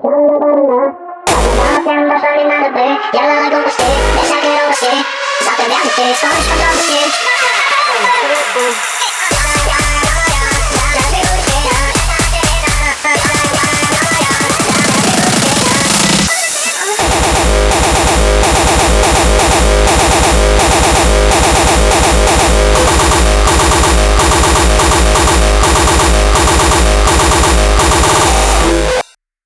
Yeah, I'm gonna go to the stairs.